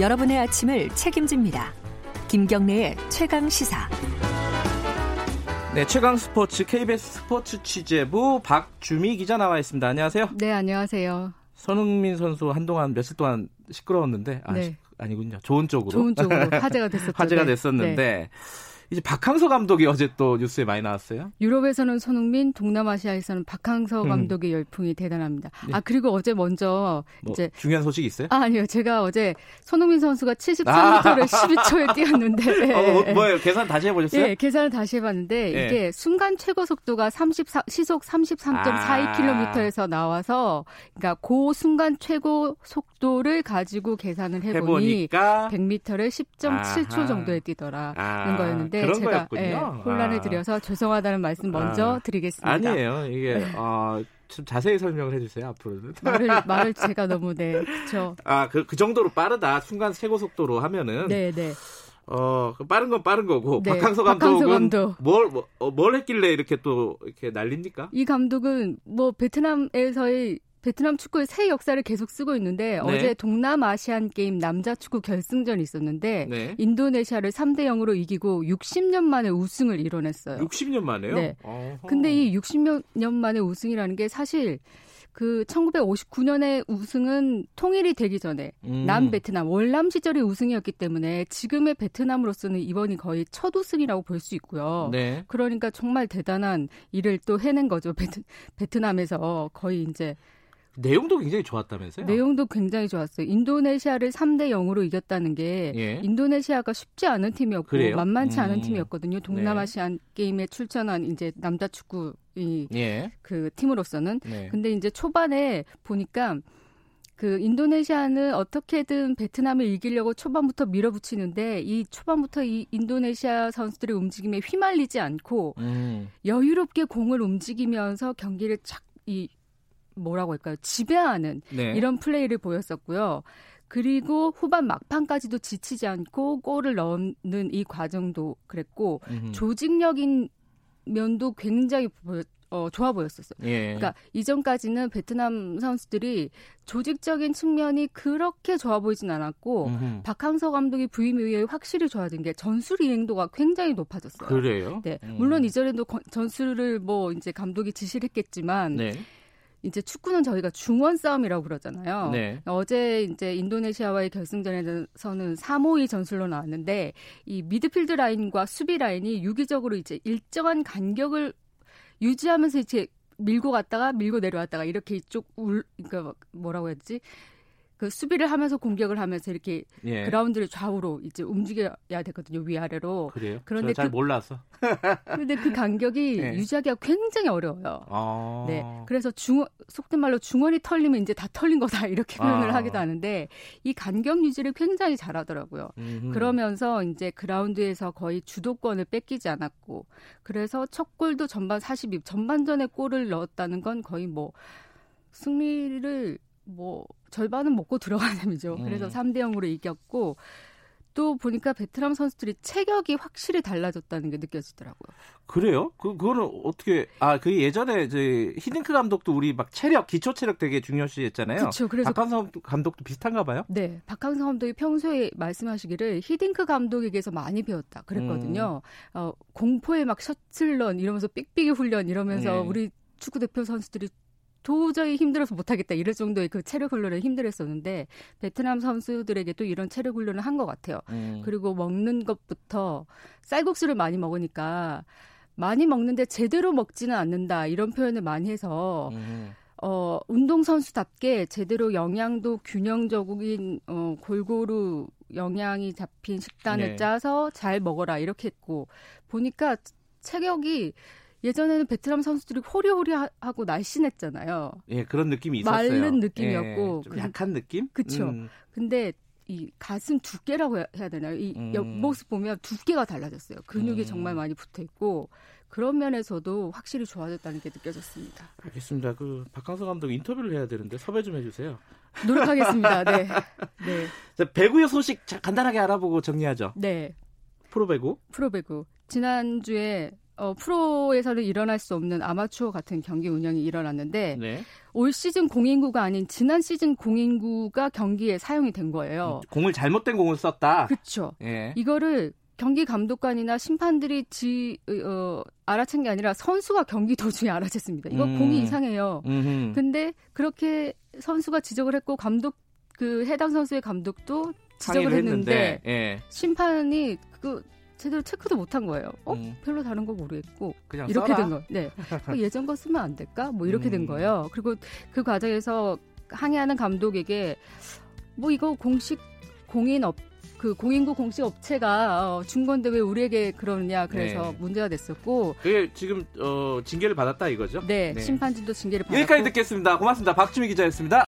여러분의 아침을 책임집니다. 김경래의 최강 시사. 네, 최강 스포츠 KBS 스포츠 취재부 박주미 기자 나와 있습니다. 안녕하세요. 네, 안녕하세요. 손흥민 선수 한동안 며칠 동안 시끄러웠는데 아, 네. 아니군요. 좋은 쪽으로. 좋은 쪽으로 화제가 됐었죠. 화제가 네. 됐었는데 네. 이제 박항서 감독이 어제 또 뉴스에 많이 나왔어요. 유럽에서는 손흥민, 동남아시아에서는 박항서 음. 감독의 열풍이 대단합니다. 네. 아 그리고 어제 먼저 뭐 이제 중요한 소식 있어요? 아 아니요 제가 어제 손흥민 선수가 73m를 12초에 뛰었는데 아. 어, 뭐예요? 계산 다시 해보셨어요? 예, 계산을 다시 해봤는데 예. 이게 순간 최고 속도가 34, 시속 33.42km에서 나와서 그러니까 그 순간 최고 속 도를 가지고 계산을 해보니 해보니까 100m를 10.7초 아하. 정도에 뛰더라는 아, 거였는데 제가. 예, 혼란을 아. 드려서 죄송하다는 말씀 먼저 아. 드리겠습니다. 아니에요. 이게 어, 좀 자세히 설명을 해주세요 앞으로는. 말을 말을 제가 너무 네 그렇죠. 아, 그, 그 정도로 빠르다. 순간 최고 속도로 하면은. 네 네. 어, 그 빠른 건 빠른 거고. 네, 박항서 감독은 감독. 뭘, 뭐, 어, 뭘 했길래 이렇게 또, 이렇게 난립니까? 이 감독은 뭐 베트남에서의 베트남 축구의 새 역사를 계속 쓰고 있는데 네. 어제 동남아시안 게임 남자 축구 결승전이 있었는데 네. 인도네시아를 3대 0으로 이기고 60년 만에 우승을 이뤄냈어요. 60년 만에요? 네. 어허. 근데 이 60년 만에 우승이라는 게 사실 그 1959년에 우승은 통일이 되기 전에 음. 남 베트남 월남 시절의 우승이었기 때문에 지금의 베트남으로서는 이번이 거의 첫 우승이라고 볼 수 있고요. 네. 그러니까 정말 대단한 일을 또 해낸 거죠. 베트, 베트남에서 거의 이제 내용도 굉장히 좋았다면서요? 내용도 굉장히 좋았어요. 인도네시아를 3대 0으로 이겼다는 게 예. 인도네시아가 쉽지 않은 팀이었고 그래요? 만만치 않은 음. 팀이었거든요. 동남아시안 게임에 출전한 이제 남자 축구 이 예. 그 팀으로서는 네. 근데 이제 초반에 보니까 그 인도네시아는 어떻게든 베트남을 이기려고 초반부터 밀어붙이는데 이 초반부터 이 인도네시아 선수들의 움직임에 휘말리지 않고 음. 여유롭게 공을 움직이면서 경기를 착이 뭐라고 할까요? 지배하는 네. 이런 플레이를 보였었고요. 그리고 후반 막판까지도 지치지 않고 골을 넣는 이 과정도 그랬고 음흠. 조직력인 면도 굉장히 보여, 어, 좋아 보였었어요. 예. 그러니까 이전까지는 베트남 선수들이 조직적인 측면이 그렇게 좋아 보이진 않았고 음흠. 박항서 감독이 부임 이후에 확실히 좋아진 게 전술 이행도가 굉장히 높아졌어요. 그래요? 네, 음. 물론 이전에도 거- 전술을 뭐 이제 감독이 지시를 했겠지만 네. 이제 축구는 저희가 중원 싸움이라고 그러잖아요. 네. 어제 이제 인도네시아와의 결승전에서는 3-5-2 전술로 나왔는데 이 미드필드 라인과 수비 라인이 유기적으로 이제 일정한 간격을 유지하면서 이제 밀고 갔다가 밀고 내려왔다가 이렇게 이쪽 울 그러니까 뭐라고 되지? 그 수비를 하면서 공격을 하면서 이렇게 예. 그라운드를 좌우로 이제 움직여야 되거든요 위아래로. 그래요? 그런데 잘 그- 몰라서. 근데 그 간격이 네. 유지하기가 굉장히 어려워요. 어. 네. 그래서 중 속된 말로 중원이 털리면 이제 다 털린 거다 이렇게 표현을 아. 하기도 하는데 이 간격 유지를 굉장히 잘하더라고요. 음흠. 그러면서 이제 그라운드에서 거의 주도권을 뺏기지 않았고 그래서 첫 골도 전반 42 전반전에 골을 넣었다는 건 거의 뭐 승리를 뭐 절반은 먹고 들어간 셈이죠. 그래서 음. 3대 0으로 이겼고 또 보니까 베트남 선수들이 체격이 확실히 달라졌다는 게 느껴지더라고요. 그래요? 그 그거는 어떻게 아 그 예전에 이제 히딩크 감독도 우리 막 체력 기초 체력 되게 중요시했잖아요. 그렇죠. 그래서 박한성 감독도 비슷한가 봐요. 네, 박항서 감독이 평소에 말씀하시기를 히딩크 감독에게서 많이 배웠다 그랬거든요. 음. 어, 공포의 막 셔틀런 이러면서 삑삑이 훈련 이러면서 네. 우리 축구 대표 선수들이 도저히 힘들어서 못하겠다 이럴 정도의 그 체력 훈련을 힘들었었는데 베트남 선수들에게도 이런 체력 훈련을 한 것 같아요. 음. 그리고 먹는 것부터 쌀국수를 많이 먹으니까 많이 먹는데 제대로 먹지는 않는다 이런 표현을 많이 해서 음. 어, 운동선수답게 제대로 영양도 균형적인 어, 골고루 영양이 잡힌 식단을 네. 짜서 잘 먹어라 이렇게 했고 보니까 체격이 예전에는 베트남 선수들이 호리호리하고 날씬했잖아요. 예, 그런 느낌이 있었어요. 마른 느낌이었고. 예, 좀 그- 약한 느낌? 그쵸. 음. 근데 이 가슴 두께라고 해야- 되나요? 이 음. 옆모습 보면 두께가 달라졌어요. 근육이 음. 정말 많이 붙어 있고 그런 면에서도 확실히 좋아졌다는 게 느껴졌습니다. 알겠습니다. 그 박항서 감독 인터뷰를 해야 되는데 섭외 좀 해주세요. 노력하겠습니다. 네. 네. 자, 배구의 소식 자, 간단하게 알아보고 정리하죠. 네. 프로배구. 프로배구. 지난주에 어, 프로에서는 일어날 수 없는 아마추어 같은 경기 운영이 일어났는데 네. 올 시즌 공인구가 아닌 지난 시즌 공인구가 경기에 사용이 된 거예요. 공을 잘못된 공을 썼다. 그렇죠. 예. 이거를 경기 감독관이나 심판들이 지 어, 알아챈 게 아니라 선수가 경기 도중에 알아챘습니다. 이거 음. 공이 이상해요. 음흠. 근데 그렇게 선수가 지적을 했고 감독 그 해당 선수의 감독도 지적을 항의를 했는데 예. 심판이 그 제대로 체크도 못한 거예요. 어? 음. 별로 다른 거 모르겠고 그냥 이렇게 써라. 된 거. 네. 그 예전 거 쓰면 안 될까? 뭐 이렇게 음. 된 거예요. 그리고 그 과정에서 항의하는 감독에게 뭐 이거 공식 공인 업그 공인구 공식 업체가 어, 준 건데 왜 우리에게 그러느냐 그래서 네. 문제가 됐었고 그게 지금 어, 징계를 받았다 이거죠? 네, 네. 심판진도 징계를 받았고 여기까지 듣겠습니다. 고맙습니다. 박주미 기자였습니다.